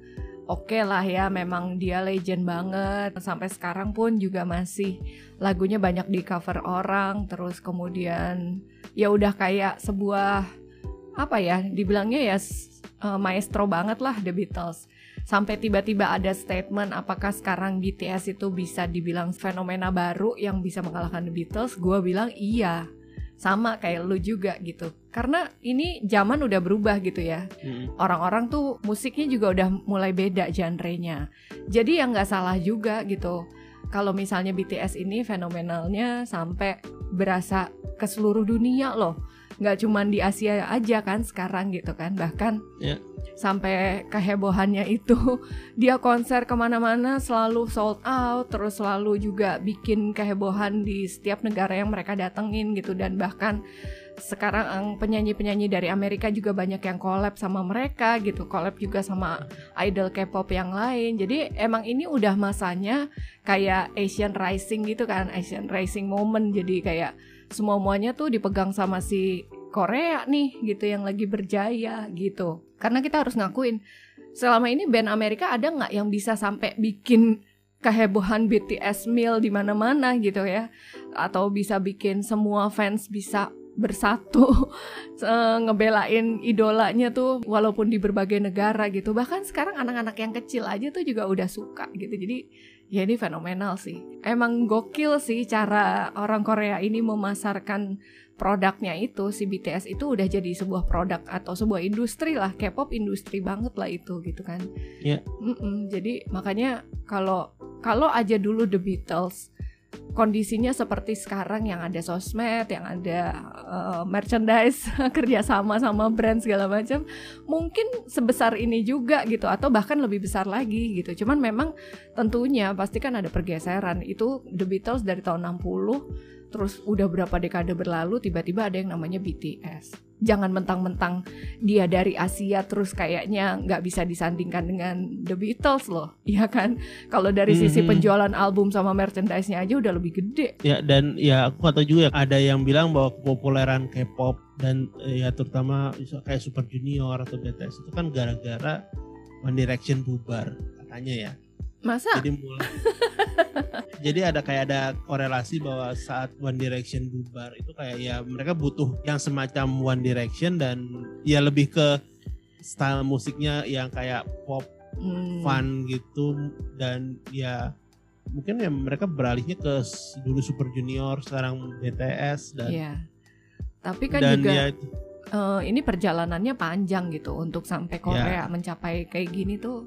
Oke lah ya, memang dia legend banget. Sampai sekarang pun juga masih lagunya banyak di cover orang. Terus kemudian ya udah kayak sebuah apa ya, dibilangnya ya eh, maestro banget lah The Beatles. Sampai tiba-tiba ada statement apakah sekarang BTS itu bisa dibilang fenomena baru yang bisa mengalahkan The Beatles? Gua bilang iya sama kayak lu juga gitu karena ini zaman udah berubah gitu ya Mm. orang-orang tuh musiknya juga udah mulai beda genrenya jadi yang nggak salah juga gitu kalau misalnya BTS ini fenomenalnya sampai berasa ke seluruh dunia loh nggak cuman di Asia aja kan sekarang gitu kan. Bahkan Ya. sampai kehebohannya itu dia konser ke mana-mana selalu sold out terus selalu juga bikin kehebohan di setiap negara yang mereka datengin gitu. Dan bahkan sekarang ang- penyanyi-penyanyi dari Amerika juga banyak yang collab sama mereka gitu. Collab juga sama idol K-pop yang lain. Jadi emang ini udah masanya kayak Asian Rising gitu kan Asian Rising moment. Jadi kayak semua muanya tuh dipegang sama si Korea nih gitu yang lagi berjaya gitu. Karena kita harus ngakuin selama ini band Amerika ada nggak yang bisa sampai bikin kehebohan BTS meal di mana-mana gitu ya? Atau bisa bikin semua fans bisa bersatu eh, ngebelain idolanya tuh walaupun di berbagai negara gitu. Bahkan sekarang anak-anak yang kecil aja tuh juga udah suka gitu. Jadi ya ini fenomenal sih emang gokil sih cara orang Korea ini memasarkan produknya itu si BTS itu udah jadi sebuah produk atau sebuah industri lah K-pop industri banget lah itu gitu kan Iya. Mm-mm, jadi makanya kalau kalau aja dulu The Beatles kondisinya seperti sekarang yang ada sosmed yang ada uh, merchandise kerjasama sama brand segala macam mungkin sebesar ini juga gitu atau bahkan lebih besar lagi gitu. Cuman memang tentunya pasti kan ada pergeseran. Itu The Beatles dari tahun 60 terus udah berapa dekade berlalu tiba-tiba ada yang namanya BTS jangan mentang-mentang dia dari Asia terus kayaknya nggak bisa disandingkan dengan The Beatles loh ya kan? Kalau dari sisi Mhm. penjualan album sama merchandise-nya aja udah lebih gede. Ya dan ya aku kata juga ada yang bilang bahwa kepopuleran K-pop dan eh, ya terutama kayak Super Junior atau BTS itu kan gara-gara One Direction bubar katanya ya masa? Jadi mulai. Jadi ada kayak ada korelasi bahwa saat One Direction bubar itu kayak ya mereka butuh yang semacam One Direction dan ya lebih ke style musiknya yang kayak pop Hmm, fun gitu dan ya mungkin ya mereka beralihnya ke dulu Super Junior sekarang BTS dan iya. Tapi kan dan juga ya eh, ini perjalanannya panjang gitu untuk sampai Korea mencapai kayak gini tuh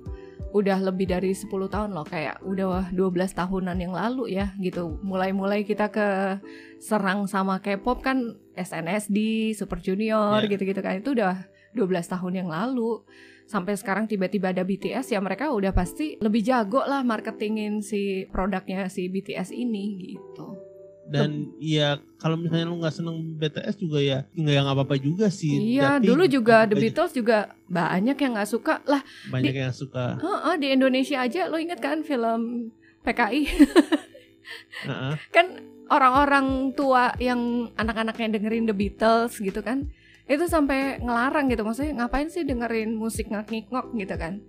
udah lebih dari 10 tahun loh kayak udah 12 tahunan yang lalu ya gitu. Mulai-mulai kita ke serang sama K-pop kan SNSD, Super Junior Ya. gitu-gitu kan. Itu udah 12 tahun yang lalu. Sampai sekarang tiba-tiba ada BTS ya mereka udah pasti lebih jago lah marketingin si produknya si BTS ini gitu dan ya kalau misalnya lu nggak seneng BTS juga ya nggak yang apa apa juga sih. Iya Tapi dulu juga The Beatles juga banyak yang nggak suka. Lah banyak yang suka. Heeh, di Indonesia aja lo inget kan film PKI Heeh. kan orang-orang tua yang anak-anak yang dengerin The Beatles gitu kan itu sampai ngelarang gitu. Maksudnya ngapain sih dengerin musik ngak-ngikngok? gitu kan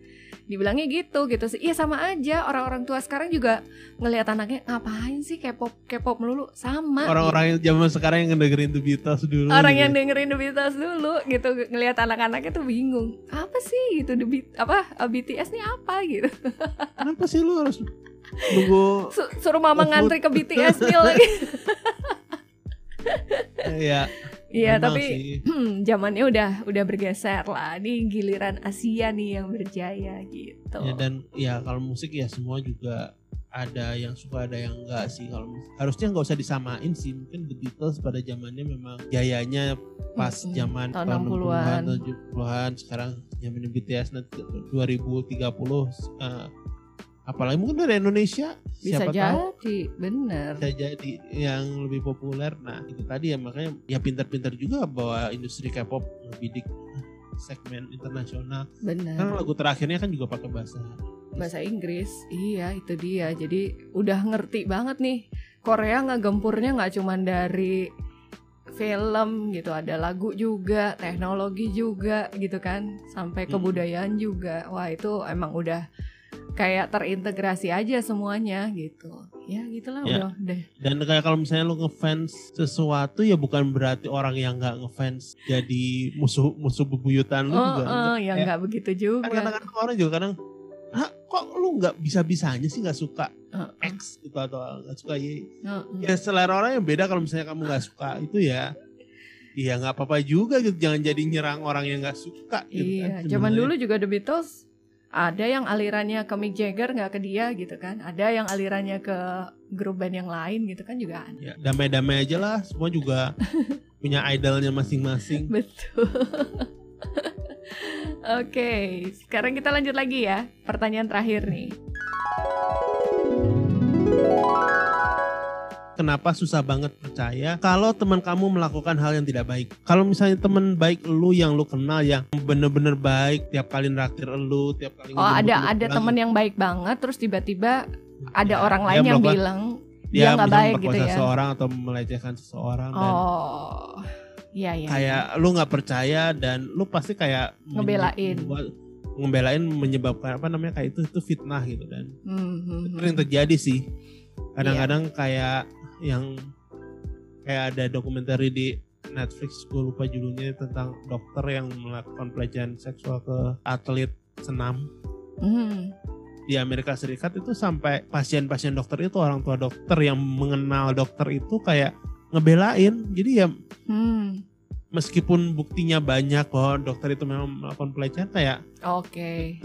dibilangnya gitu gitu sih. Iya sama aja. Orang-orang tua sekarang juga ngelihat anaknya ngapain sih K-pop K-pop melulu? Sama orang-orang yang zaman sekarang yang dengerin The Beatles dulu orang gitu. yang dengerin The Beatles dulu gitu. Ngelihat anak-anaknya tuh bingung. Apa sih gitu The Beat- apa eh, BTS nih apa? gitu. Kenapa sih lu harus nunggu Su- suruh mama ngantri ke BTS meal lagi. Ya Iya, tapi zamannya udah udah bergeser lah. Ini giliran Asia nih yang berjaya gitu. Ya, dan ya kalau musik ya semua juga ada yang suka ada yang enggak sih kalau harusnya nggak usah disamain sih mungkin The Beatles pada zamannya memang gayanya pas zaman Tahun tahun 60-an. 60-an 70-an sekarang zamannya BTS nanti 2030 eh, apalagi mungkin dari Indonesia Bisa siapa tahu jadi, bener. bisa jadi yang lebih populer nah itu tadi ya makanya ya pintar-pintar juga bahwa industri K-pop membidik segmen internasional Bener. kan lagu terakhirnya kan juga pakai bahasa bahasa Inggris iya itu dia jadi udah ngerti banget nih Korea ngegempurnya nggak cuman dari film gitu ada lagu juga teknologi juga gitu kan sampai Hmm. kebudayaan juga wah itu emang udah kayak terintegrasi aja semuanya gitu ya gitulah Ya. udah deh Dan kayak kalau misalnya lu ngefans sesuatu ya bukan berarti orang yang nggak ngefans jadi musuh musuh bebuyutan lu oh juga. eh, ya nggak begitu Kan juga kadang-kadang orang juga kadang Hah, kok lu nggak bisa-bisanya sih nggak suka Heeh, X gitu atau nggak suka Y? heeh. Ya selera orang yang beda kalau misalnya kamu nggak suka itu ya Iya nggak apa-apa juga gitu jangan jadi nyerang orang yang nggak suka gitu Iya, kan, zaman dulu juga The Beatles ada yang alirannya ke Mick Jagger nggak ke dia gitu kan, ada yang alirannya ke grup band yang lain gitu kan juga ada. ya damai-damai aja lah semua juga punya idolnya masing-masing Betul. Oke, sekarang kita lanjut lagi ya. Pertanyaan terakhir nih. Kenapa susah banget percaya kalau teman kamu melakukan hal yang tidak baik. Kalau misalnya teman baik lu yang lu kenal yang bener-bener baik, tiap kali naktir lu, tiap kali Oh, ada ada pulang, temen yang baik banget, terus tiba-tiba ada ya, orang lain yang bilang dia nggak baik gitu ya. seseorang atau melecehkan seseorang dan Oh, iya iya. kayak lu nggak percaya dan lu pasti kayak Ngebelain. ngebelain menyebabkan apa namanya kayak itu itu fitnah gitu dan Hmm, hmm, itu hmm. yang terjadi sih Iya. kadang-kadang kayak yang kayak ada dokumenter di Netflix gue lupa judulnya tentang dokter yang melakukan pelecehan seksual ke atlet senam Hmm. di Amerika Serikat itu sampai pasien-pasien dokter itu orang tua dokter yang mengenal dokter itu kayak ngebelain jadi ya Hmm. meskipun buktinya banyak bahwa dokter itu memang melakukan pelecehan kayak Oke.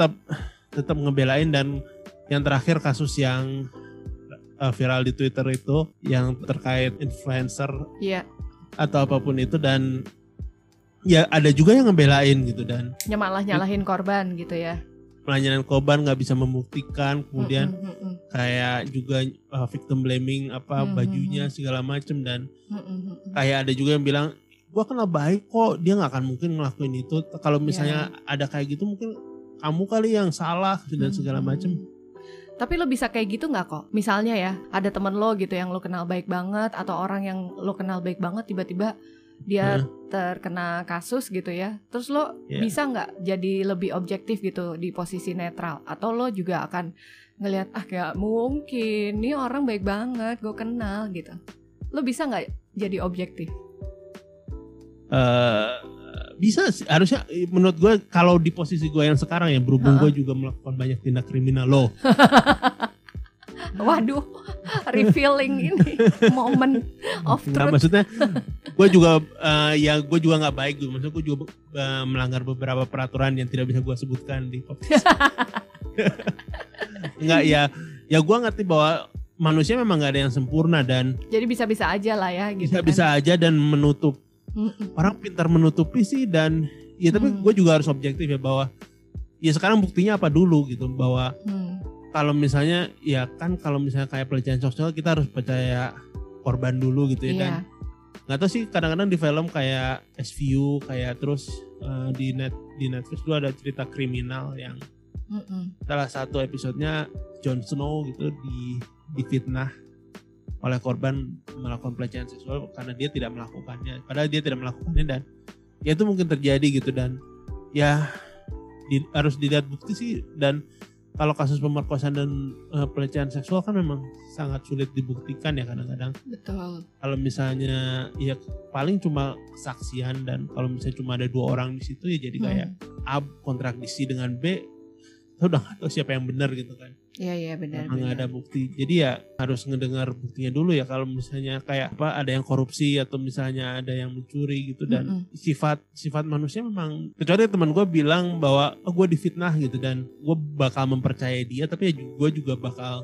tetap ngebelain dan yang terakhir kasus yang uh, viral di Twitter itu yang terkait influencer Iya, atau apa pun itu dan ya ada juga yang ngebelain gitu dan malah nyalahin korban gitu ya. pelayanan korban nggak bisa membuktikan kemudian Mm, mm, mm, kayak juga uh, victim blaming apa Hmm, bajunya hmm, segala macem dan mm, mm, mm, mm. kayak ada juga yang bilang gua kenal baik kok dia nggak akan mungkin ngelakuin itu kalau misalnya ada kayak gitu mungkin kamu kali yang salah dan segala Hmm. macem Tapi lo bisa kayak gitu nggak kok? Misalnya ya, ada temen lo gitu yang lo kenal baik banget atau orang yang lo kenal baik banget tiba-tiba dia terkena kasus gitu ya. Terus lo Iya. bisa nggak jadi lebih objektif gitu di posisi netral? Atau lo juga akan ngelihat ah kayak mungkin nih orang baik banget, gue kenal gitu. Lo bisa nggak jadi objektif? eh bisa sih harusnya eh, menurut gue kalau di posisi gue yang sekarang ya berhubung gue juga melakukan banyak tindak kriminal loh Waduh, revealing ini momen of nah, truth. maksudnya gue juga eh, ya gue juga nggak baik gitu maksudnya gue juga eh, melanggar beberapa peraturan yang tidak bisa gue sebutkan di podcast nggak ya ya gue ngerti bahwa manusia memang nggak ada yang sempurna dan Jadi bisa-bisa aja lah ya gitu. bisa bisa aja dan menutup kan. Mm-mm. orang pintar menutupi sih dan ya tapi Hmm. gue juga harus objektif ya bahwa ya sekarang buktinya apa dulu gitu bahwa Hmm. kalau misalnya ya kan kalau misalnya kayak pelecehan seksual kita harus percaya korban dulu gitu ya dan Iya. nggak tahu sih kadang-kadang di film kayak SVU kayak terus eh, di net di Netflix dulu ada cerita kriminal yang Mm-mm. salah satu episodenya Jon Snow gitu di difitnah oleh korban melakukan pelecehan seksual karena dia tidak melakukannya padahal dia tidak melakukannya dan ya itu mungkin terjadi gitu dan ya di- harus dilihat bukti sih dan kalau kasus pemerkosaan dan eh, pelecehan seksual kan memang sangat sulit dibuktikan ya kadang-kadang Betul. kalau misalnya ya paling cuma kesaksian dan kalau misalnya cuma ada dua orang di situ ya jadi kayak Hmm. A kontradiksi dengan B kita udah nggak tahu siapa yang benar gitu kan Iya iya benar. Nggak ada bukti. Jadi ya harus ngedengar buktinya dulu ya kalau misalnya kayak apa ada yang korupsi atau misalnya ada yang mencuri gitu dan Mm-mm. sifat sifat manusia memang kecuali teman gue bilang bahwa oh, gue difitnah gitu dan gue bakal mempercayai dia tapi ya gue juga bakal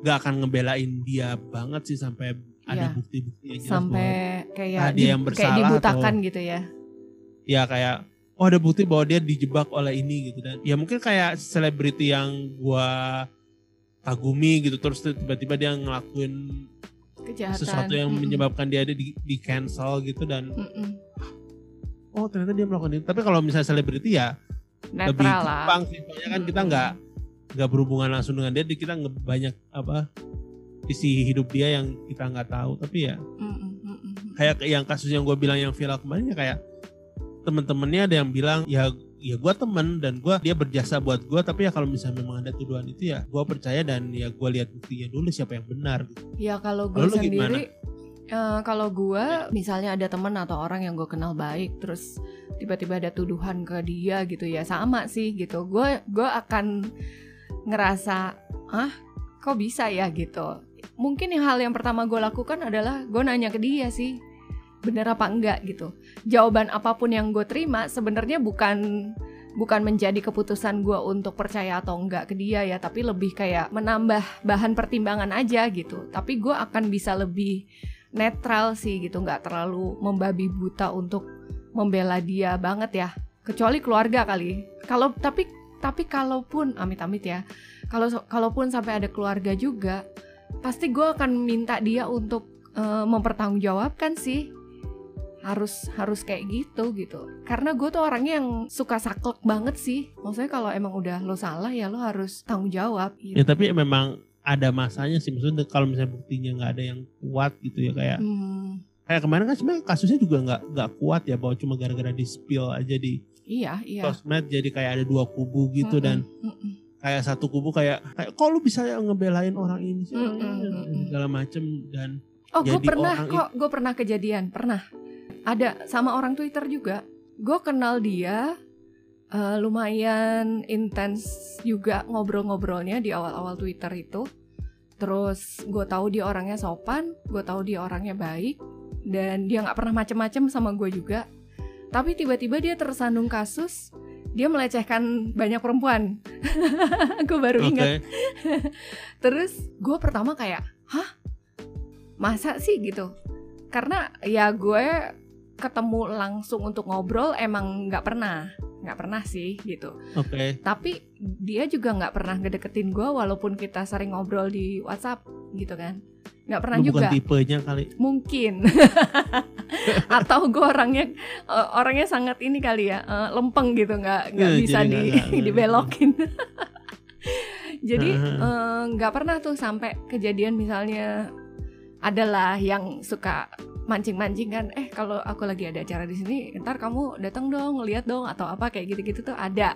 gak akan ngebelain dia banget sih sampai ada Iya. bukti-bukti yang jelas Sampai bahwa kayak Ah, dia di- yang kayak bersalah dibutakan atau- gitu ya. ya kayak oh ada bukti bahwa dia dijebak oleh ini gitu dan ya mungkin kayak selebriti yang gua kagumi gitu terus tiba-tiba dia ngelakuin Kejahatan. sesuatu yang Mm-mm. menyebabkan dia ada di, di cancel gitu dan Mm-mm. oh ternyata dia melakukan itu tapi kalau misalnya selebriti ya lebih netral lah. gampang sih soalnya kan kita Mm-mm. nggak nggak berhubungan langsung dengan dia jadi kita banyak apa isi hidup dia yang kita nggak tahu tapi ya Mm-mm, mm-mm. kayak yang kasus yang gue bilang yang viral kemarin ya kayak temen-temennya ada yang bilang ya ya gue temen dan gua dia berjasa buat gue tapi ya kalau misalnya memang ada tuduhan itu ya gue percaya dan ya gue lihat buktinya dulu siapa yang benar gitu. Ya kalau gue gimana? sendiri, eh, kalau gue misalnya ada teman atau orang yang gue kenal baik, terus tiba-tiba ada tuduhan ke dia gitu ya sama sih gitu. Gue gue akan ngerasa, ah kok bisa ya gitu. Mungkin yang hal yang pertama gue lakukan adalah gue nanya ke dia sih, bener apa enggak gitu. Jawaban apa pun yang gue terima sebenarnya bukan bukan menjadi keputusan gue untuk percaya atau enggak ke dia ya, tapi lebih kayak menambah bahan pertimbangan aja gitu. Tapi gue akan bisa lebih netral sih gitu, nggak terlalu membabi buta untuk membela dia banget ya. Kecuali keluarga kali. Kalau tapi tapi kalaupun amit-amit ya, kalau kalaupun sampai ada keluarga juga, pasti gue akan minta dia untuk eh, mempertanggungjawabkan sih harus harus kayak gitu gitu karena gue tuh orangnya yang suka saklek banget sih maksudnya kalau emang udah lo salah ya lo harus tanggung jawab gitu. Ya tapi memang ada masanya sih maksudnya kalau misalnya buktinya nggak ada yang kuat gitu ya kayak Hmm, kayak kemarin kan sebenarnya kasusnya juga nggak nggak kuat ya bahwa cuma gara-gara di spill aja di iya iya sosmed jadi kayak ada dua kubu gitu Mm-mm, dan mm-mm. kayak satu kubu kayak kayak kok lu bisa ngebelain orang ini sih Mm, mm, mm, mm. segala macem dan Oh, gue pernah kok, gue pernah kejadian, pernah. Ada sama orang Twitter juga. Gue kenal dia, eh, lumayan intens juga ngobrol-ngobrolnya di awal-awal Twitter itu. Terus gue tahu dia orangnya sopan, gue tahu dia orangnya baik, dan dia nggak pernah macem-macem sama gue juga. Tapi tiba-tiba dia tersandung kasus, dia melecehkan banyak perempuan. gue baru ingat. Terus gue pertama kayak, hah? Masa sih gitu? Karena ya gue ketemu langsung untuk ngobrol emang nggak pernah, nggak pernah sih gitu. oke Tapi dia juga nggak pernah ngedeketin gue walaupun kita sering ngobrol di WhatsApp gitu kan. Nggak pernah Lu bukan juga, tipenya kali mungkin. Atau gue orangnya eh, orangnya sangat ini kali ya eh, lempeng gitu nggak nggak Eh, bisa di nggak- nggak- nggak- dibelokin. Jadi Heeh. eh, nggak pernah tuh sampai kejadian misalnya adalah yang suka mancing-mancing kan eh kalau aku lagi ada acara di sini ntar kamu datang dong ngeliat dong atau apa kayak gitu-gitu tuh ada.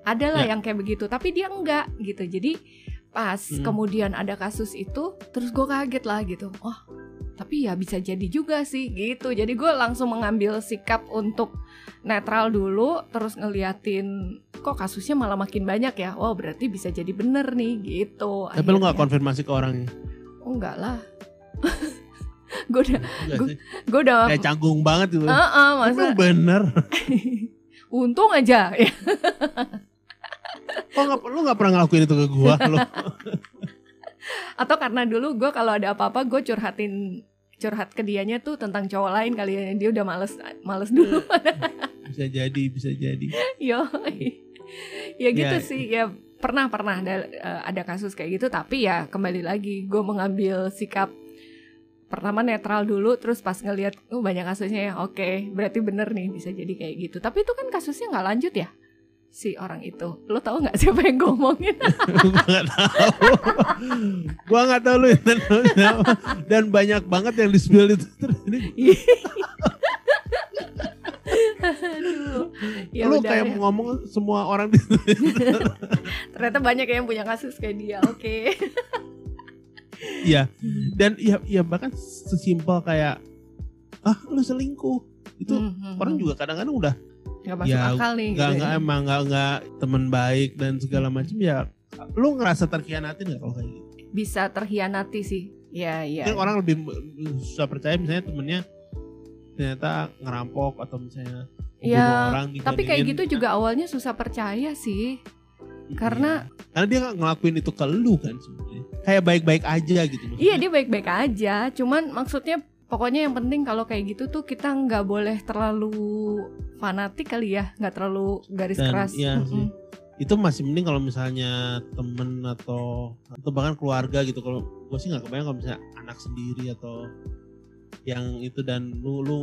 Ada lah Ya. yang kayak begitu tapi dia enggak gitu. Jadi pas Hmm. kemudian ada kasus itu terus gue kaget lah gitu. Oh tapi ya bisa jadi juga sih gitu. Jadi gue langsung mengambil sikap untuk netral dulu terus ngeliatin kok kasusnya malah makin banyak ya? Wow berarti bisa jadi bener nih gitu. Tapi lu nggak akhirnya. konfirmasi ke orangnya? Oh enggak lah gue udah sih. gue udah kayak canggung banget ah, Tapi masa? bener. Untung aja. Ya kok nggak lu nggak pernah ngelakuin itu ke gua lo atau karena dulu gue kalau ada apa-apa gue curhatin curhat ke dianya tuh tentang cowok lain kali ya. Dia udah males males dulu. Bisa jadi bisa jadi. Yo ya gitu Ya. sih. Ya pernah pernah ada eh, ada kasus kayak gitu. Tapi ya kembali lagi gue mengambil sikap pertama netral dulu terus pas ngelihat oh banyak kasusnya ya. Oke berarti bener nih bisa jadi kayak gitu. Tapi itu kan kasusnya nggak lanjut ya si orang itu. Lo tahu nggak siapa yang ngomongin gua nggak tahu. Gua nggak tahu lu dan banyak banget yang di spill itu. Aduh. ya lu udah kayak ya. ngomong semua orang di ternyata banyak yang punya kasus kayak dia oke Iya. Dan ya ya bahkan sesimpel kayak ah lu selingkuh. Itu Hmm, orang juga kadang-kadang udah nggak masuk Ya, akal nih nggak gitu nggak ya. emang nggak nggak teman baik dan segala macam ya lu ngerasa terkhianatin nggak kalau kayak gitu? Bisa terhianati sih. Ya ya mungkin orang lebih susah percaya misalnya temennya ternyata ngerampok atau misalnya Ya, orang tapi kayak gitu juga awalnya susah percaya sih karena- Iya. karena dia nggak ngelakuin itu ke lu kan sebenarnya kayak baik-baik aja gitu maksudnya. Iya dia baik-baik aja, cuman maksudnya pokoknya yang penting kalau kayak gitu tuh kita nggak boleh terlalu fanatik kali ya, nggak terlalu garis Dan, keras. iya sih. itu masih mending kalau misalnya temen atau atau bahkan keluarga gitu kalau gue sih nggak kebayang kalau misalnya anak sendiri atau yang itu dan lu lu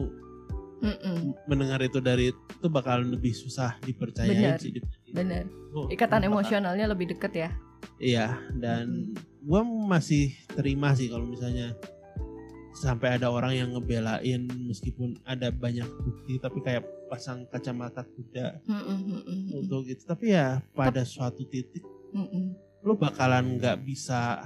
Mm-mm. mendengar itu dari itu bakal lebih susah dipercaya sih Bener, Lu- ikatan emosionalnya lebih deket ya. Iya, dan gua masih terima sih kalau misalnya sampai ada orang yang ngebelain meskipun ada banyak bukti tapi kayak pasang kacamata kuda Mm-mm, mm-mm, untuk gitu. Tapi ya pada suatu titik lu bakalan nggak bisa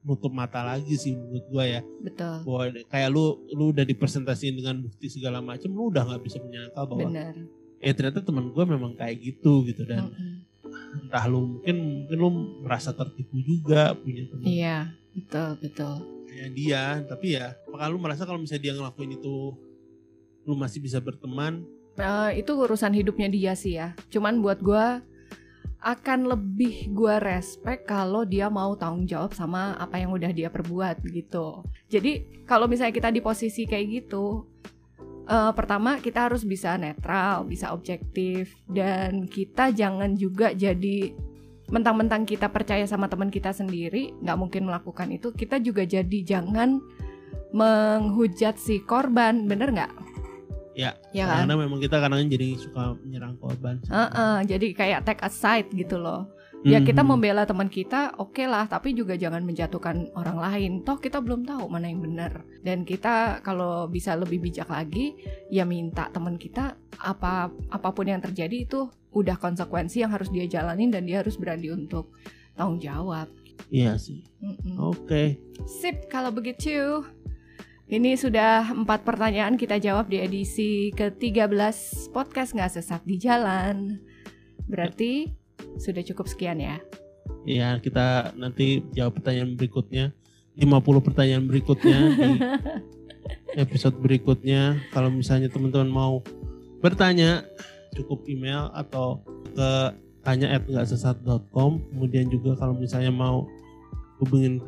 nutup mata lagi sih menurut gua ya. Betul, Bahwa kayak lu lu udah dipresentasiin dengan bukti segala macam, lu udah nggak bisa menyangkal bahwa benar. Eh ternyata teman gua memang kayak gitu gitu dan Mm-mm. entah lu mungkin mungkin lu merasa tertipu juga punya teman Iya, betul betul. kayak dia tapi ya apakah lu merasa kalau misalnya dia ngelakuin itu lu masih bisa berteman Eh, itu urusan hidupnya dia sih ya. Cuman buat gua akan lebih gua respect kalau dia mau tanggung jawab sama apa yang udah dia perbuat gitu. Jadi kalau misalnya kita di posisi kayak gitu, eh, pertama kita harus bisa netral, bisa objektif, dan kita jangan juga jadi mentang-mentang kita percaya sama teman kita sendiri, nggak mungkin melakukan itu. Kita juga jadi jangan menghujat si korban, bener nggak? Ya, ya kan? karena memang kita kadang jadi suka menyerang korban Heeh, jadi kayak take a side gitu loh. Ya kita Mhm. membela teman kita, oke lah, tapi juga jangan menjatuhkan orang lain. Toh kita belum tahu mana yang benar. Dan kita kalau bisa lebih bijak lagi, ya minta teman kita apa apa pun yang terjadi itu udah konsekuensi yang harus dia jalanin dan dia harus berani untuk tanggung jawab. iya sih oke Sip kalau begitu. Ini sudah empat pertanyaan kita jawab di edisi ke-13 podcast nggak sesat di jalan. Berarti sudah cukup sekian ya. ya kita nanti jawab pertanyaan berikutnya. 50 pertanyaan berikutnya di episode berikutnya. Kalau misalnya teman-teman mau bertanya cukup email atau ke tanya at sesat.com kemudian juga kalau misalnya mau hubungin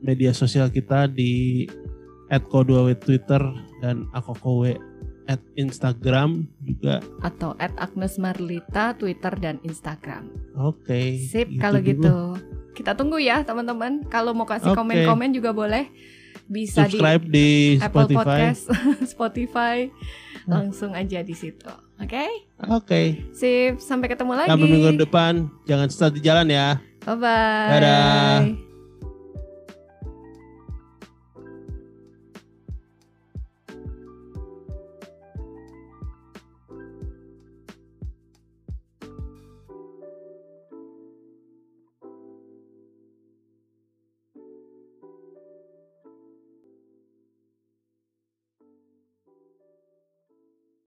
media sosial kita di at ko2w twitter dan akokow at instagram juga Atau at Agnes Marlita, Twitter dan Instagram. oke Sip gitu kalau dulu. gitu. Kita tunggu ya teman-teman. Kalau mau kasih komen-komen juga boleh. Bisa subscribe di, di Apple Spotify Podcast, Spotify. Langsung aja di situ. Oke? oke Sip, sampai ketemu lagi. sampai minggu depan jangan sesat di jalan ya Bye-bye. Dadah.